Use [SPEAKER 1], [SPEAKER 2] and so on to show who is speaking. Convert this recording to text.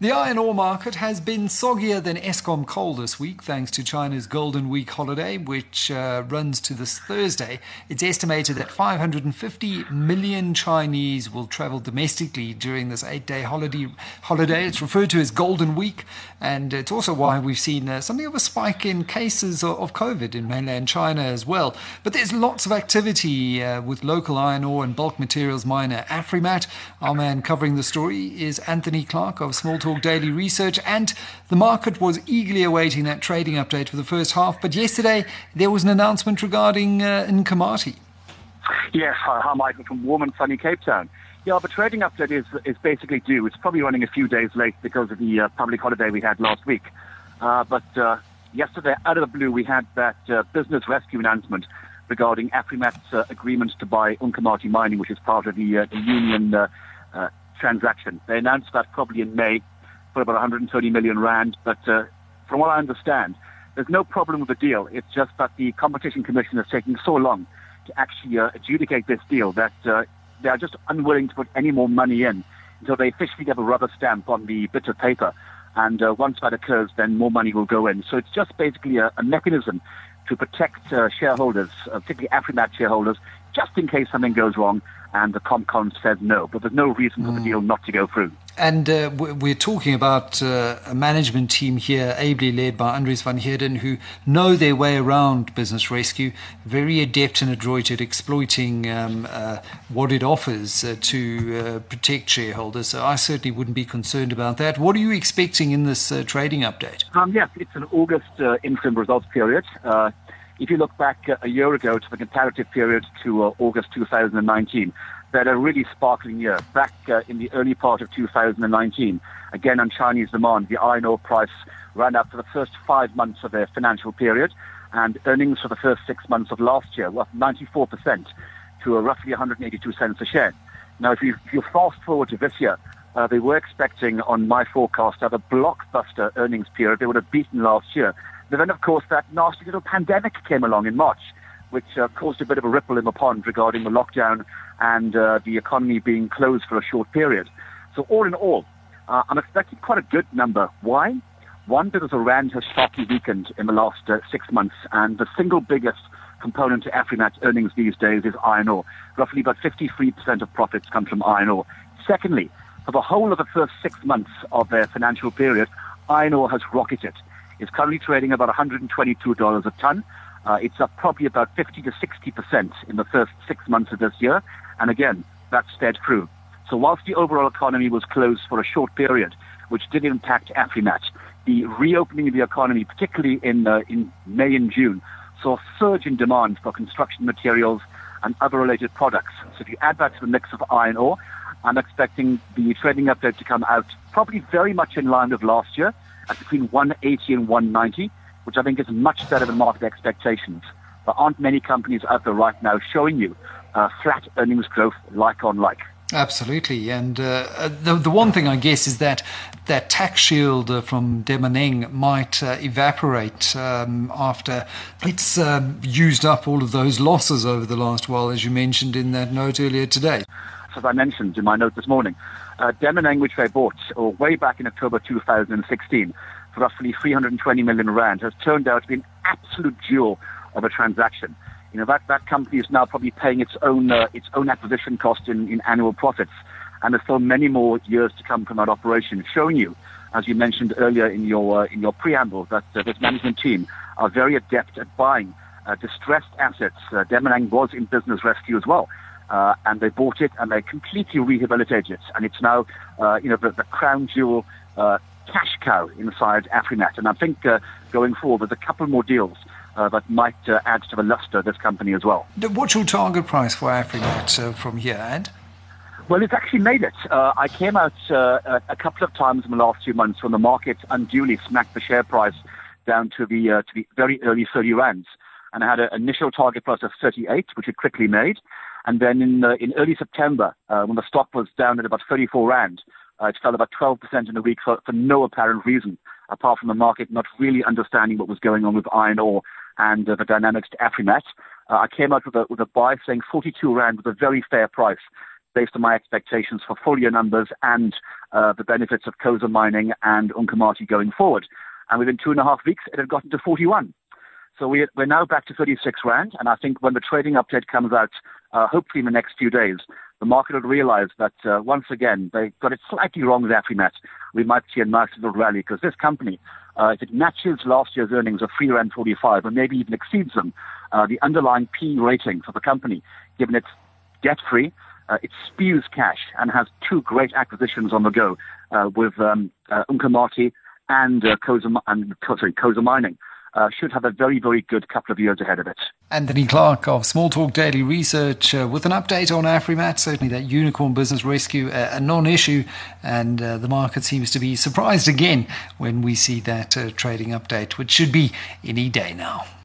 [SPEAKER 1] The iron ore market has been soggier than Eskom coal this week, thanks to China's Golden Week holiday, which uh, runs to this Thursday. It's estimated that 550 million Chinese will travel domestically during this eight-day holiday. Holiday. It's referred to as Golden Week, and it's also why we've seen uh, something of a spike in cases of, of, COVID in mainland China as well. But there's lots of activity uh, with local iron ore and bulk materials miner Afrimat. Our man covering the story is Anthony Clark of Small Talk Daily Research, and the market was eagerly awaiting that trading update for the first half. But yesterday there was an announcement regarding uh, Nkomati.
[SPEAKER 2] Yes, hi, hi, Michael from warm and sunny Cape Town. Yeah, the trading update is is basically due. It's probably running a few days late because of the uh, public holiday we had last week. Uh, but uh, yesterday, out of the blue, we had that uh, business rescue announcement regarding Afrimat's uh, agreement to buy Nkomati Mining, which is part of the, uh, the Unicorn transaction. They announced that probably in May for about 130 million rand. But uh, from what I understand, there's no problem with the deal. It's just that the competition commission is taking so long to actually uh, adjudicate this deal that uh, they are just unwilling to put any more money in until they officially get a rubber stamp on the bit of paper. And uh, once that occurs, then more money will go in. So it's just basically a, a mechanism to protect uh, shareholders, uh, particularly Afrimat shareholders, just in case something goes wrong and the Compcom says no. But there's no reason for the hmm. deal not to go through.
[SPEAKER 1] And uh, we're talking about uh, a management team here, ably led by Andries van Heerden, who know their way around business rescue, very adept and adroit at exploiting um, uh, what it offers uh, to uh, protect shareholders. So I certainly wouldn't be concerned about that. What are you expecting in this uh, trading update?
[SPEAKER 2] Um, yes, it's an August interim results period. if you look back a year ago to the comparative period to August 2019, that a really sparkling year. Back uh, in the early part of 2019, again on Chinese demand, the iron ore price ran up for the first five months of their financial period, and earnings for the first six months of last year were up 94% to a roughly 182 cents a share. Now, if you, if you fast forward to this year, uh, they were expecting on my forecast to have a blockbuster earnings period. They would have beaten last year. But then, of course, that nasty little pandemic came along in March, which uh, caused a bit of a ripple in the pond regarding the lockdown and uh, the economy being closed for a short period. So all in all, uh, I'm expecting quite a good number. Why? One, because the rand has sharply weakened in the last uh, six months, and the single biggest component to Afrimat's earnings these days is iron ore. Roughly about 53% of profits come from iron ore. Secondly, for the whole of the first six months of their financial period, iron ore has rocketed. It's currently trading about $122 a ton. Uh, it's up probably about 50 to 60% in the first six months of this year. And again, that's fed through. So whilst the overall economy was closed for a short period, which did impact Afrimat, the reopening of the economy, particularly in, uh, in May and June, saw a surge in demand for construction materials and other related products. So if you add that to the mix of iron ore, I'm expecting the trading update to come out probably very much in line with last year at between 180 and 190, which I think is much better than market expectations. There aren't many companies out there right now showing you uh, flat earnings growth like on like.
[SPEAKER 1] Absolutely, and uh, the the one thing I guess is that that tax shield uh, from Demang might uh, evaporate um, after it's um, used up all of those losses over the last while, as you mentioned in that note earlier today.
[SPEAKER 2] As I mentioned in my note this morning, uh, Demang, which they bought or way back in October 2016 for roughly 320 million rand, has turned out to be an absolute jewel of a transaction. You know, that, that company is now probably paying its own, uh, its own acquisition cost in, in annual profits. And there's still many more years to come from that operation, showing you, as you mentioned earlier in your, uh, in your preamble, that uh, this management team are very adept at buying uh, distressed assets. Uh, Demang was in business rescue as well. Uh, and they bought it and they completely rehabilitated it. And it's now, uh, you know, the, the crown jewel cash cow inside Afrimat. And I think uh, going forward, there's a couple more deals uh, that might uh, add to the luster of this company as well.
[SPEAKER 1] What's your target price for Afrimat uh, from here, Ed?
[SPEAKER 2] Well, it's actually made it. Uh, I came out uh, a couple of times in the last few months when the market unduly smacked the share price down to the uh, to the very early 30 rands, and I had an initial target price of 38, which it quickly made, and then in in early September, when the stock was down at about 34 rand, it fell about 12% in a week for, for no apparent reason, apart from the market not really understanding what was going on with iron ore and uh, the dynamics to Afrimat. Uh, I came out with a, with a buy saying 42 Rand was a very fair price based on my expectations for full year numbers and uh, the benefits of Coza Mining and Nkomati going forward. And within two and a half weeks, it had gotten to 41. So we, are now back to 36 Rand. And I think when the trading update comes out, uh, hopefully in the next few days, the market will realize that uh, once again, they got it slightly wrong with Afrimat. We might see a nice little rally because this company, uh, if it matches last year's earnings of 3 Rand 45 or maybe even exceeds them, uh, the underlying P rating for the company, given it's debt free, uh, it spews cash and has two great acquisitions on the go uh, with um, uh, Nkomati and uh, Coza, and, sorry, Coza Mining. Uh, should have a very, very good couple of years ahead of it.
[SPEAKER 1] Anthony Clark of Small Talk Daily Research uh, with an update on Afrimat. Certainly, that unicorn business rescue, uh, a non issue, and uh, the market seems to be surprised again when we see that uh, trading update, which should be any day now.